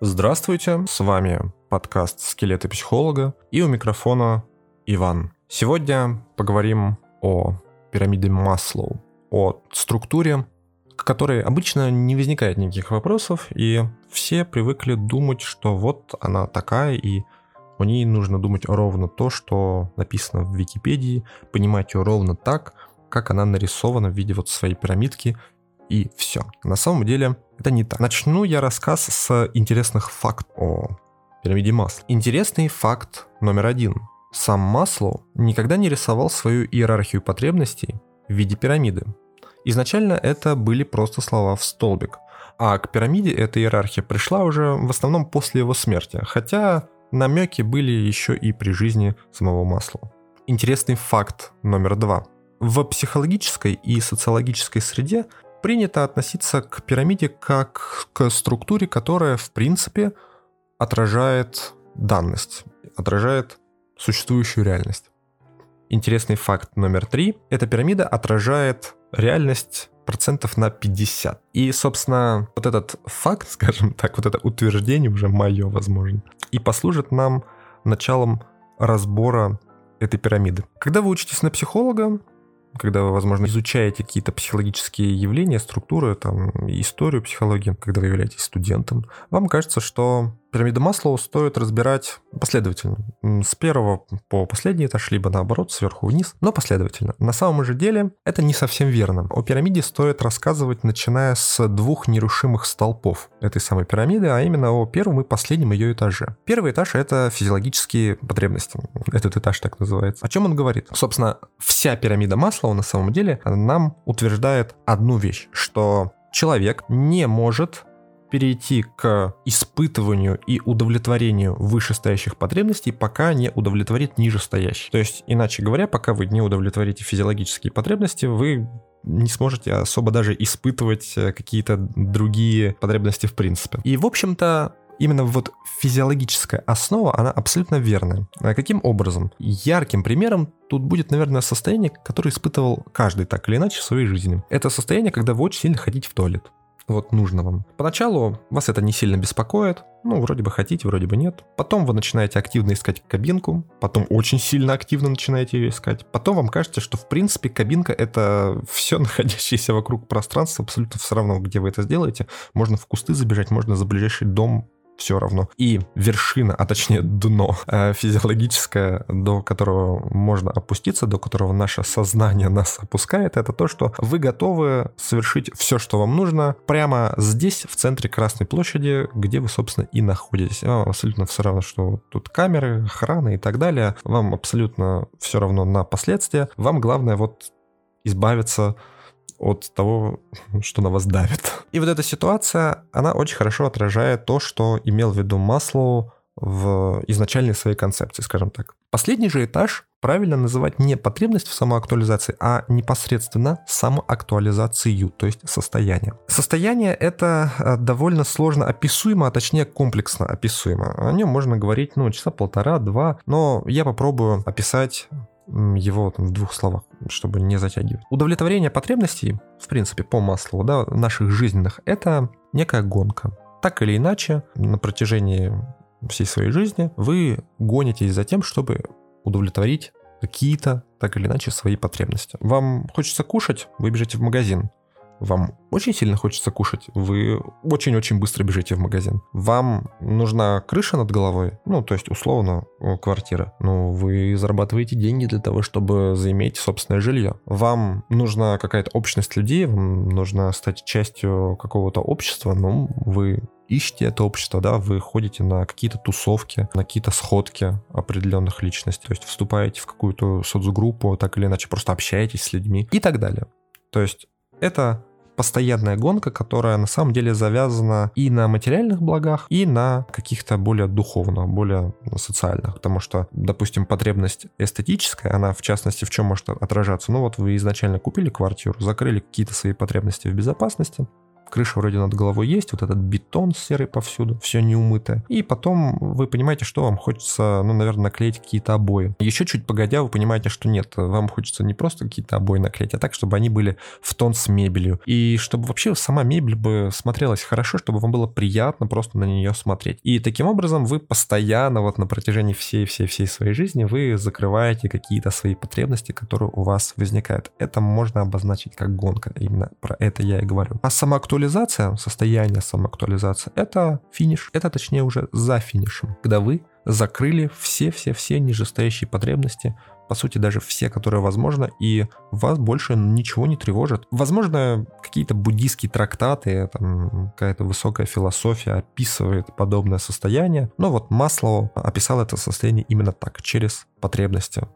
Здравствуйте, с вами подкаст «Скелеты психолога» и у микрофона Иван. Сегодня поговорим о пирамиде Маслоу, о структуре, к которой обычно не возникает никаких вопросов, и все привыкли думать, что вот она такая, и о ней нужно думать ровно то, что написано в Википедии, понимать ее ровно так, как она нарисована в виде вот своей пирамидки, и все. На самом деле это не так. Начну я рассказ с интересных фактов о пирамиде Масла. Интересный факт номер один. Сам Маслоу никогда не рисовал свою иерархию потребностей в виде пирамиды. Изначально это были просто слова в столбик, а к пирамиде эта иерархия пришла уже в основном после его смерти, хотя намеки были еще и при жизни самого Маслоу. Интересный факт номер два. В психологической и социологической среде принято относиться к пирамиде как к структуре, которая, в принципе, отражает данность, отражает существующую реальность. Интересный факт номер три. Эта пирамида отражает реальность процентов на 50. И, собственно, вот этот факт, скажем так, вот это утверждение уже мое, возможно, и послужит нам началом разбора этой пирамиды. Когда вы учитесь на психолога, когда вы, возможно, изучаете какие-то психологические явления, структуры, там, историю психологии, когда вы являетесь студентом, вам кажется, что Пирамиду Маслоу стоит разбирать последовательно. С первого по последний этаж, либо наоборот, сверху вниз, но последовательно. На самом же деле это не совсем верно. О пирамиде стоит рассказывать, начиная с двух нерушимых столпов этой самой пирамиды, а именно о первом и последнем ее этаже. Первый этаж — это физиологические потребности. Этот этаж так называется. О чем он говорит? Собственно, вся пирамида Маслоу на самом деле нам утверждает одну вещь, что человек не может перейти к испытыванию и удовлетворению вышестоящих потребностей, пока не удовлетворит нижестоящие. То есть, иначе говоря, пока вы не удовлетворите физиологические потребности, вы не сможете особо даже испытывать э, какие-то другие потребности в принципе. И, в общем-то, именно вот физиологическая основа, она абсолютно верная. А каким образом? Ярким примером тут будет, наверное, состояние, которое испытывал каждый так или иначе в своей жизни. Это состояние, когда вы очень сильно хотите в туалет вот нужно вам. Поначалу вас это не сильно беспокоит, ну, вроде бы хотите, вроде бы нет. Потом вы начинаете активно искать кабинку, потом очень сильно активно начинаете ее искать. Потом вам кажется, что в принципе кабинка это все находящееся вокруг пространства, абсолютно все равно, где вы это сделаете. Можно в кусты забежать, можно за ближайший дом все равно. И вершина, а точнее дно э, физиологическое, до которого можно опуститься, до которого наше сознание нас опускает, это то, что вы готовы совершить все, что вам нужно, прямо здесь, в центре Красной площади, где вы, собственно, и находитесь. Вам абсолютно все равно, что тут камеры, охрана и так далее. Вам абсолютно все равно на последствия. Вам главное вот избавиться от того, что на вас давит. И вот эта ситуация, она очень хорошо отражает то, что имел в виду Маслоу в изначальной своей концепции, скажем так. Последний же этаж правильно называть не потребность в самоактуализации, а непосредственно самоактуализацию, то есть состояние. Состояние это э, довольно сложно описуемо, а точнее комплексно описуемо. О нем можно говорить, ну, часа полтора-два, но я попробую описать его там, в двух словах, чтобы не затягивать. Удовлетворение потребностей, в принципе, по маслу, да, наших жизненных, это некая гонка. Так или иначе, на протяжении всей своей жизни вы гонитесь за тем, чтобы удовлетворить какие-то, так или иначе, свои потребности. Вам хочется кушать, вы бежите в магазин. Вам очень сильно хочется кушать, вы очень-очень быстро бежите в магазин. Вам нужна крыша над головой, ну, то есть, условно, квартира. Ну, вы зарабатываете деньги для того, чтобы заиметь собственное жилье. Вам нужна какая-то общность людей, вам нужно стать частью какого-то общества, ну, вы ищете это общество, да, вы ходите на какие-то тусовки, на какие-то сходки определенных личностей, то есть вступаете в какую-то соцгруппу, так или иначе просто общаетесь с людьми и так далее. То есть это постоянная гонка, которая на самом деле завязана и на материальных благах, и на каких-то более духовных, более социальных. Потому что, допустим, потребность эстетическая, она в частности в чем может отражаться? Ну вот вы изначально купили квартиру, закрыли какие-то свои потребности в безопасности, крыша вроде над головой есть, вот этот бетон серый повсюду, все неумытое. И потом вы понимаете, что вам хочется, ну, наверное, наклеить какие-то обои. Еще чуть погодя, вы понимаете, что нет, вам хочется не просто какие-то обои наклеить, а так, чтобы они были в тон с мебелью. И чтобы вообще сама мебель бы смотрелась хорошо, чтобы вам было приятно просто на нее смотреть. И таким образом вы постоянно вот на протяжении всей-всей-всей своей жизни вы закрываете какие-то свои потребности, которые у вас возникают. Это можно обозначить как гонка. Именно про это я и говорю. А самоактуализация, состояние самоактуализации, это финиш. Это точнее уже за финишем. Когда вы закрыли все-все-все нижестоящие потребности, по сути, даже все, которые возможно, и вас больше ничего не тревожит. Возможно, какие-то буддийские трактаты, там, какая-то высокая философия описывает подобное состояние, но вот Маслоу описал это состояние именно так, через потребности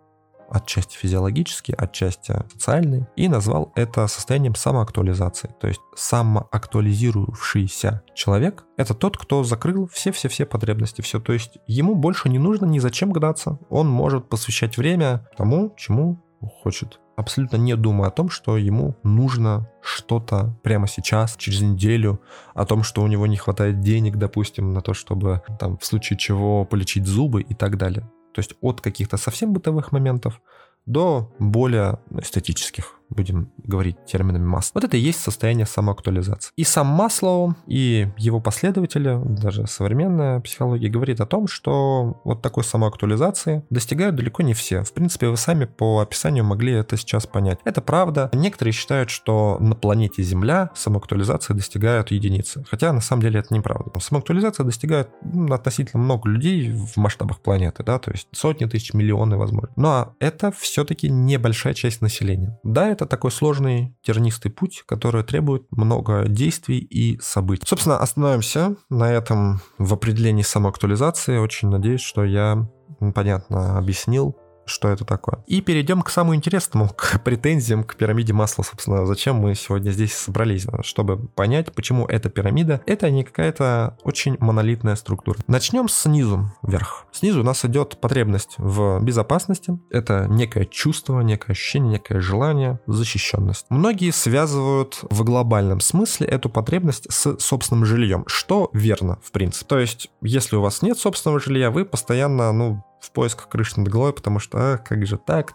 отчасти физиологический, отчасти социальный, и назвал это состоянием самоактуализации. То есть самоактуализирующийся человек — это тот, кто закрыл все-все-все потребности, все. То есть ему больше не нужно ни зачем гнаться. Он может посвящать время тому, чему хочет абсолютно не думая о том, что ему нужно что-то прямо сейчас, через неделю, о том, что у него не хватает денег, допустим, на то, чтобы там в случае чего полечить зубы и так далее. То есть от каких-то совсем бытовых моментов до более эстетических будем говорить терминами масла. Вот это и есть состояние самоактуализации. И сам Маслоу, и его последователи, даже современная психология, говорит о том, что вот такой самоактуализации достигают далеко не все. В принципе, вы сами по описанию могли это сейчас понять. Это правда. Некоторые считают, что на планете Земля самоактуализация достигают единицы. Хотя на самом деле это неправда. Самоактуализация достигает ну, относительно много людей в масштабах планеты, да, то есть сотни тысяч, миллионы, возможно. Но это все-таки небольшая часть населения. Да, это это такой сложный тернистый путь, который требует много действий и событий. Собственно, остановимся на этом в определении самоактуализации. Очень надеюсь, что я понятно объяснил что это такое. И перейдем к самому интересному, к претензиям к пирамиде масла, собственно, зачем мы сегодня здесь собрались, чтобы понять, почему эта пирамида, это не какая-то очень монолитная структура. Начнем снизу вверх. Снизу у нас идет потребность в безопасности, это некое чувство, некое ощущение, некое желание, защищенность. Многие связывают в глобальном смысле эту потребность с собственным жильем, что верно, в принципе. То есть, если у вас нет собственного жилья, вы постоянно, ну, в поисках крыши над головой, потому что, а, как же так,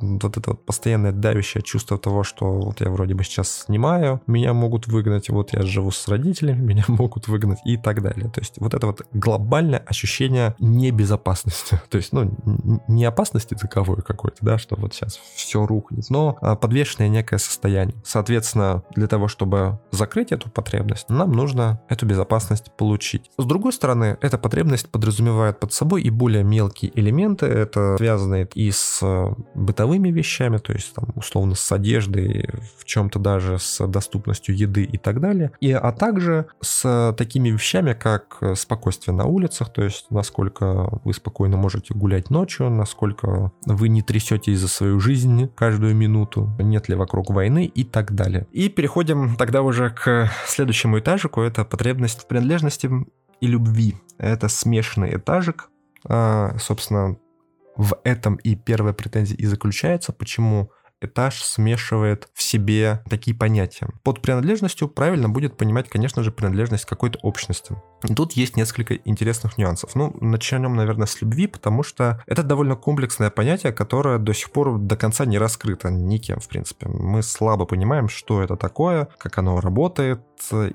вот это вот постоянное давящее чувство того, что вот я вроде бы сейчас снимаю, меня могут выгнать, вот я живу с родителями, меня могут выгнать и так далее. То есть вот это вот глобальное ощущение небезопасности. То есть, ну, не опасности таковой какой-то, да, что вот сейчас все рухнет, но а, подвешенное некое состояние. Соответственно, для того, чтобы закрыть эту потребность, нам нужно эту безопасность получить. С другой стороны, эта потребность подразумевает под собой и более мелкие элементы, это связанные и с э, бытовым бытовыми вещами, то есть там условно с одеждой, в чем-то даже с доступностью еды и так далее, и, а также с такими вещами, как спокойствие на улицах, то есть насколько вы спокойно можете гулять ночью, насколько вы не трясетесь за свою жизнь каждую минуту, нет ли вокруг войны и так далее. И переходим тогда уже к следующему этажику, это потребность в принадлежности и любви. Это смешанный этажик, а, собственно, в этом и первая претензия и заключается, почему этаж смешивает в себе такие понятия. Под принадлежностью правильно будет понимать, конечно же, принадлежность какой-то общности. Тут есть несколько интересных нюансов. Ну, начнем, наверное, с любви, потому что это довольно комплексное понятие, которое до сих пор до конца не раскрыто никем, в принципе. Мы слабо понимаем, что это такое, как оно работает,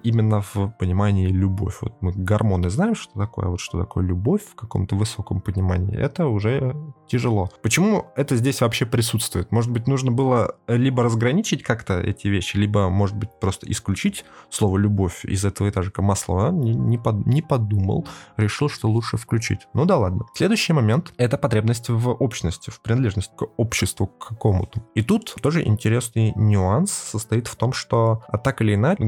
именно в понимании любовь. Вот мы гормоны знаем, что такое, а вот что такое любовь в каком-то высоком понимании, это уже тяжело. Почему это здесь вообще присутствует? Может быть, нужно было либо разграничить как-то эти вещи, либо, может быть, просто исключить слово любовь из этого этажика масла, не, не, под не подумал, решил, что лучше включить. Ну да ладно. Следующий момент — это потребность в общности, в принадлежности к обществу к какому-то. И тут тоже интересный нюанс состоит в том, что а так или иначе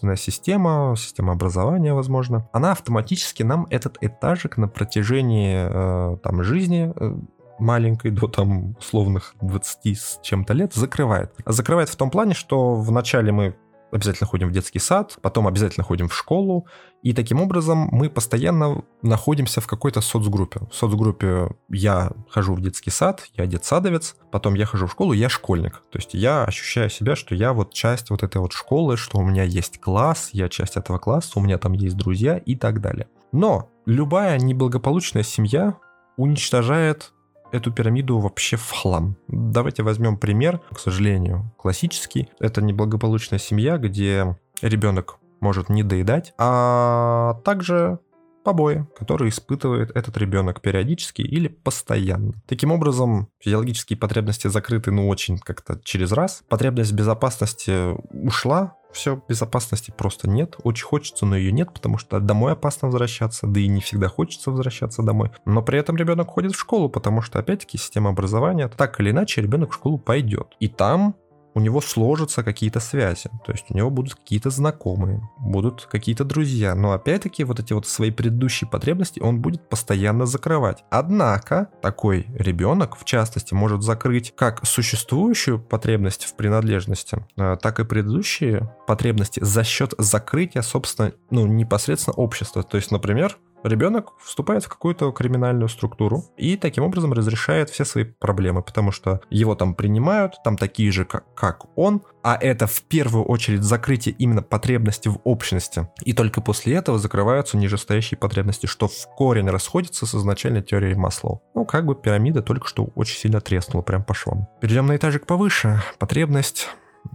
государственная система, система образования, возможно, она автоматически нам этот этажик на протяжении э, там жизни э, маленькой до там условных 20 с чем-то лет закрывает. Закрывает в том плане, что вначале мы обязательно ходим в детский сад, потом обязательно ходим в школу, и таким образом мы постоянно находимся в какой-то соцгруппе. В соцгруппе я хожу в детский сад, я детсадовец, потом я хожу в школу, я школьник. То есть я ощущаю себя, что я вот часть вот этой вот школы, что у меня есть класс, я часть этого класса, у меня там есть друзья и так далее. Но любая неблагополучная семья уничтожает эту пирамиду вообще в хлам. Давайте возьмем пример, к сожалению, классический. Это неблагополучная семья, где ребенок может не доедать, а также побои, которые испытывает этот ребенок периодически или постоянно. Таким образом, физиологические потребности закрыты, ну, очень как-то через раз. Потребность безопасности ушла, все, безопасности просто нет. Очень хочется, но ее нет, потому что домой опасно возвращаться, да и не всегда хочется возвращаться домой. Но при этом ребенок ходит в школу, потому что, опять-таки, система образования, так или иначе, ребенок в школу пойдет. И там у него сложатся какие-то связи, то есть у него будут какие-то знакомые, будут какие-то друзья, но опять-таки вот эти вот свои предыдущие потребности он будет постоянно закрывать. Однако такой ребенок, в частности, может закрыть как существующую потребность в принадлежности, э, так и предыдущие потребности за счет закрытия, собственно, ну, непосредственно общества. То есть, например, ребенок вступает в какую-то криминальную структуру и таким образом разрешает все свои проблемы, потому что его там принимают, там такие же, как, как он, а это в первую очередь закрытие именно потребности в общности. И только после этого закрываются нижестоящие потребности, что в корень расходится с изначальной теорией Маслоу. Ну, как бы пирамида только что очень сильно треснула прям по швам. Перейдем на этажик повыше. Потребность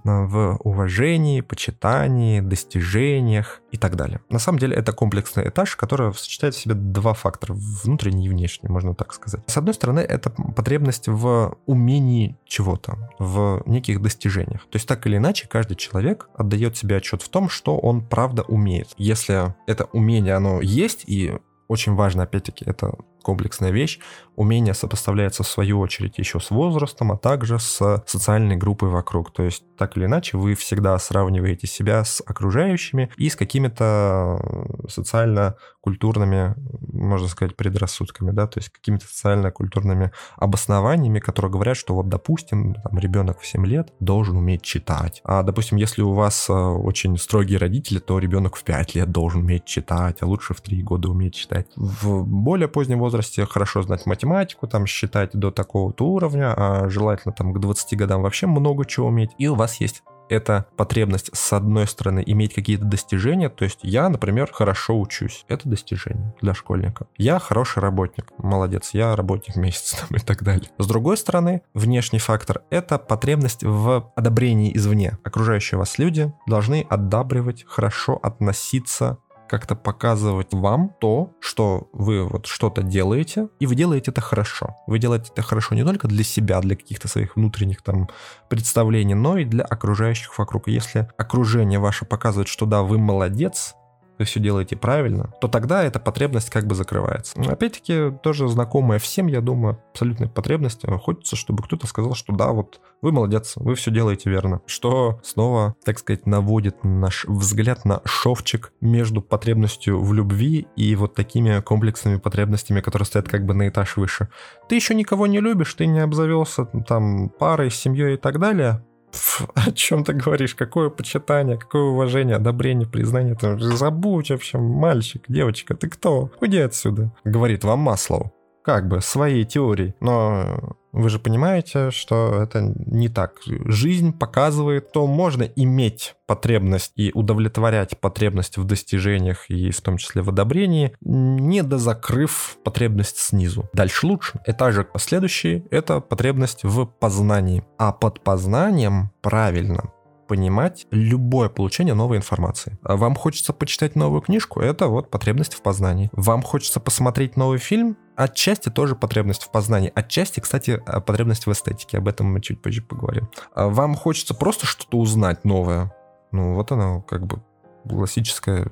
в уважении, почитании, достижениях и так далее. На самом деле это комплексный этаж, который сочетает в себе два фактора, внутренний и внешний, можно так сказать. С одной стороны, это потребность в умении чего-то, в неких достижениях. То есть так или иначе, каждый человек отдает себе отчет в том, что он правда умеет. Если это умение, оно есть, и очень важно, опять-таки, это комплексная вещь. Умение сопоставляется в свою очередь еще с возрастом, а также с социальной группой вокруг. То есть так или иначе вы всегда сравниваете себя с окружающими и с какими-то социально-культурными, можно сказать, предрассудками, да, то есть какими-то социально-культурными обоснованиями, которые говорят, что вот, допустим, там, ребенок в 7 лет должен уметь читать. А, допустим, если у вас э, очень строгие родители, то ребенок в 5 лет должен уметь читать, а лучше в 3 года уметь читать. В более позднем возрасте возрасте хорошо знать математику, там считать до такого-то уровня, а желательно там к 20 годам вообще много чего уметь. И у вас есть это потребность, с одной стороны, иметь какие-то достижения, то есть я, например, хорошо учусь. Это достижение для школьника. Я хороший работник, молодец, я работник месяца там, и так далее. С другой стороны, внешний фактор — это потребность в одобрении извне. Окружающие вас люди должны одабривать, хорошо относиться как-то показывать вам то, что вы вот что-то делаете, и вы делаете это хорошо. Вы делаете это хорошо не только для себя, для каких-то своих внутренних там представлений, но и для окружающих вокруг. Если окружение ваше показывает, что да, вы молодец, вы все делаете правильно, то тогда эта потребность как бы закрывается. Опять-таки, тоже знакомая всем, я думаю, абсолютная потребность. Хочется, чтобы кто-то сказал, что да, вот вы молодец, вы все делаете верно. Что снова, так сказать, наводит наш взгляд на шовчик между потребностью в любви и вот такими комплексными потребностями, которые стоят как бы на этаж выше. Ты еще никого не любишь, ты не обзавелся там парой, семьей и так далее, о чем ты говоришь? Какое почитание, какое уважение, одобрение, признание? Ты забудь вообще, мальчик, девочка, ты кто? Уйди отсюда. Говорит вам Маслоу. Как бы своей теорией. Но вы же понимаете, что это не так. Жизнь показывает, что можно иметь потребность и удовлетворять потребность в достижениях и в том числе в одобрении, не дозакрыв потребность снизу. Дальше лучше. Этажик следующий — это потребность в познании. А под познанием правильно понимать любое получение новой информации. Вам хочется почитать новую книжку, это вот потребность в познании. Вам хочется посмотреть новый фильм, отчасти тоже потребность в познании. Отчасти, кстати, потребность в эстетике. Об этом мы чуть позже поговорим. Вам хочется просто что-то узнать новое. Ну, вот она как бы классическая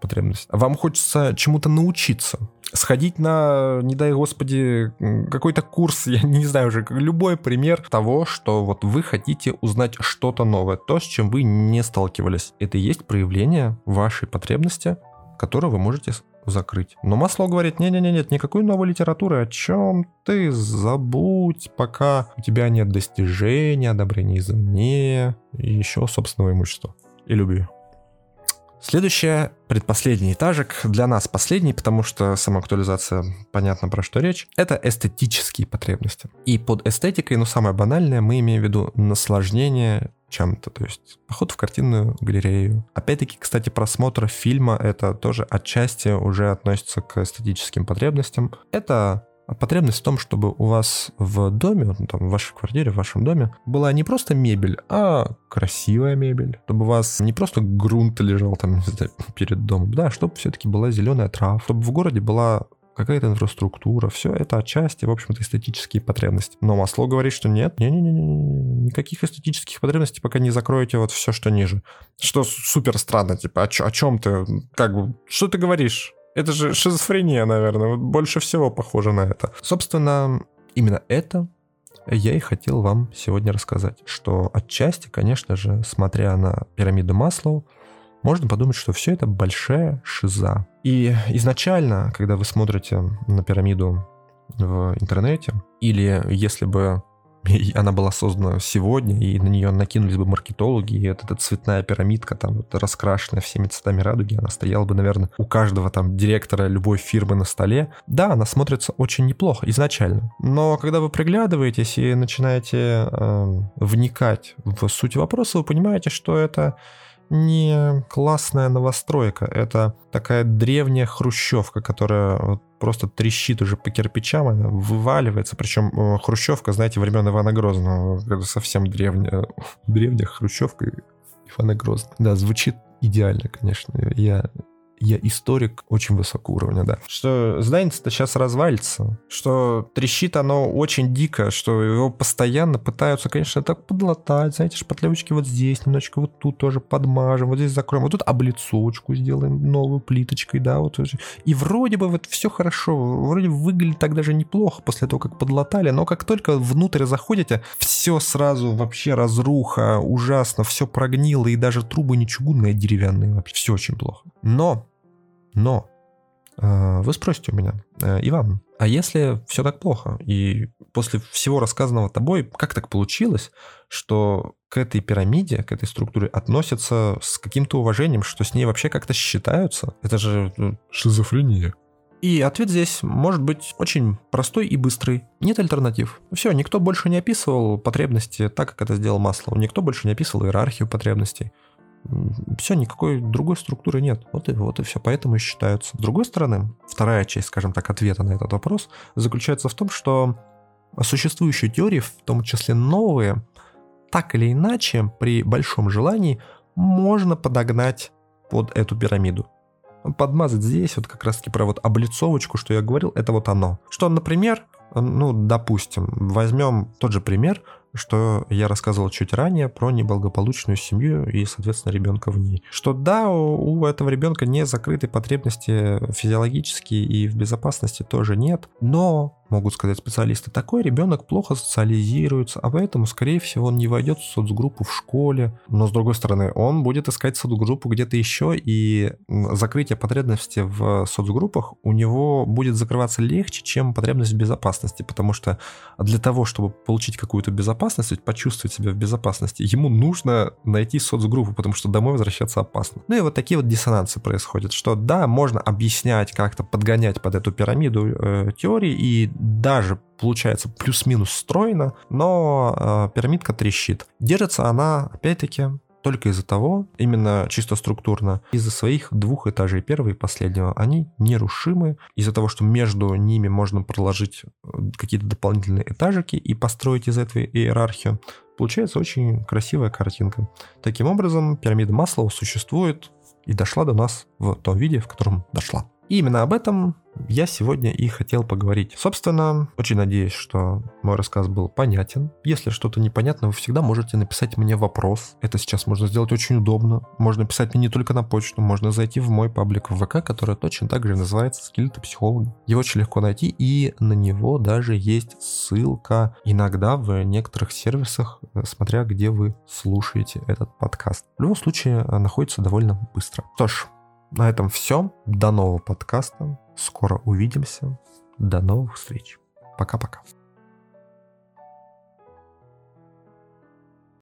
потребность. Вам хочется чему-то научиться сходить на, не дай господи, какой-то курс, я не знаю уже, любой пример того, что вот вы хотите узнать что-то новое, то, с чем вы не сталкивались. Это и есть проявление вашей потребности, которую вы можете закрыть. Но масло говорит, не-не-не, нет никакой новой литературы, о чем ты забудь, пока у тебя нет достижения, одобрения извне и еще собственного имущества. и любви. Следующее, предпоследний этажик, для нас последний, потому что самоактуализация, понятно про что речь, это эстетические потребности. И под эстетикой, ну самое банальное, мы имеем в виду наслаждение чем-то, то есть поход в картинную галерею. Опять-таки, кстати, просмотр фильма это тоже отчасти уже относится к эстетическим потребностям. Это потребность в том, чтобы у вас в доме, ну, там, в вашей квартире, в вашем доме, была не просто мебель, а красивая мебель. Чтобы у вас не просто грунт лежал там перед домом, да, чтобы все-таки была зеленая трава, чтобы в городе была какая-то инфраструктура, все это отчасти, в общем-то, эстетические потребности. Но Масло говорит, что нет, не-не-не, никаких эстетических потребностей, пока не закроете вот все, что ниже. Что супер странно, типа, о, о чем ты, как бы, что ты говоришь? Это же шизофрения, наверное, больше всего похоже на это. Собственно, именно это я и хотел вам сегодня рассказать, что отчасти, конечно же, смотря на пирамиду Маслоу, можно подумать, что все это большая шиза. И изначально, когда вы смотрите на пирамиду в интернете, или если бы она была создана сегодня, и на нее накинулись бы маркетологи, и вот эта цветная пирамидка, там вот раскрашенная всеми цветами радуги, она стояла бы, наверное, у каждого там директора любой фирмы на столе. Да, она смотрится очень неплохо изначально, но когда вы приглядываетесь и начинаете э, вникать в суть вопроса, вы понимаете, что это не классная новостройка, это такая древняя хрущевка, которая просто трещит уже по кирпичам, она вываливается. Причем э, хрущевка, знаете, времен Ивана Грозного, совсем древняя, древняя хрущевка Ивана Грозного. Да, звучит идеально, конечно. Я я историк очень высокого уровня, да. Что здание-то сейчас развалится, что трещит оно очень дико, что его постоянно пытаются, конечно, так подлатать, знаете, шпатлевочки вот здесь, немножечко вот тут тоже подмажем, вот здесь закроем, вот тут облицовочку сделаем новую плиточкой, да, вот. И вроде бы вот все хорошо, вроде выглядит так даже неплохо после того, как подлатали, но как только внутрь заходите, все сразу вообще разруха, ужасно, все прогнило, и даже трубы не чугунные, а деревянные, вообще все очень плохо. Но но э, вы спросите у меня, э, Иван, а если все так плохо, и после всего рассказанного тобой, как так получилось, что к этой пирамиде, к этой структуре относятся с каким-то уважением, что с ней вообще как-то считаются? Это же ну, шизофрения. И ответ здесь может быть очень простой и быстрый. Нет альтернатив. Все, никто больше не описывал потребности так, как это сделал Маслоу. Никто больше не описывал иерархию потребностей. Все, никакой другой структуры нет. Вот и, вот и все, поэтому и считаются. С другой стороны, вторая часть, скажем так, ответа на этот вопрос заключается в том, что существующие теории, в том числе новые, так или иначе, при большом желании, можно подогнать под эту пирамиду. Подмазать здесь, вот как раз таки про вот облицовочку, что я говорил, это вот оно. Что, например, ну, допустим, возьмем тот же пример, что я рассказывал чуть ранее про неблагополучную семью и, соответственно, ребенка в ней. Что да, у этого ребенка не закрыты потребности физиологические и в безопасности тоже нет, но могут сказать специалисты, такой ребенок плохо социализируется, а поэтому, скорее всего, он не войдет в соцгруппу в школе. Но, с другой стороны, он будет искать соцгруппу где-то еще, и закрытие потребности в соцгруппах у него будет закрываться легче, чем потребность в безопасности, потому что для того, чтобы получить какую-то безопасность, почувствовать себя в безопасности, ему нужно найти соцгруппу, потому что домой возвращаться опасно. Ну и вот такие вот диссонансы происходят, что да, можно объяснять как-то, подгонять под эту пирамиду э, теории и даже получается плюс-минус стройно, но э, пирамидка трещит. Держится она, опять-таки, только из-за того, именно чисто структурно, из-за своих двух этажей первого и последнего. Они нерушимы. Из-за того, что между ними можно проложить э, какие-то дополнительные этажики и построить из этого иерархию, получается очень красивая картинка. Таким образом, пирамида Маслоу существует и дошла до нас в том виде, в котором дошла. И именно об этом я сегодня и хотел поговорить. Собственно, очень надеюсь, что мой рассказ был понятен. Если что-то непонятно, вы всегда можете написать мне вопрос. Это сейчас можно сделать очень удобно. Можно писать мне не только на почту, можно зайти в мой паблик в ВК, который точно так же называется «Скелеты психолога». Его очень легко найти, и на него даже есть ссылка иногда в некоторых сервисах, смотря где вы слушаете этот подкаст. В любом случае, находится довольно быстро. Что ж, на этом все. До нового подкаста. Скоро увидимся. До новых встреч. Пока-пока.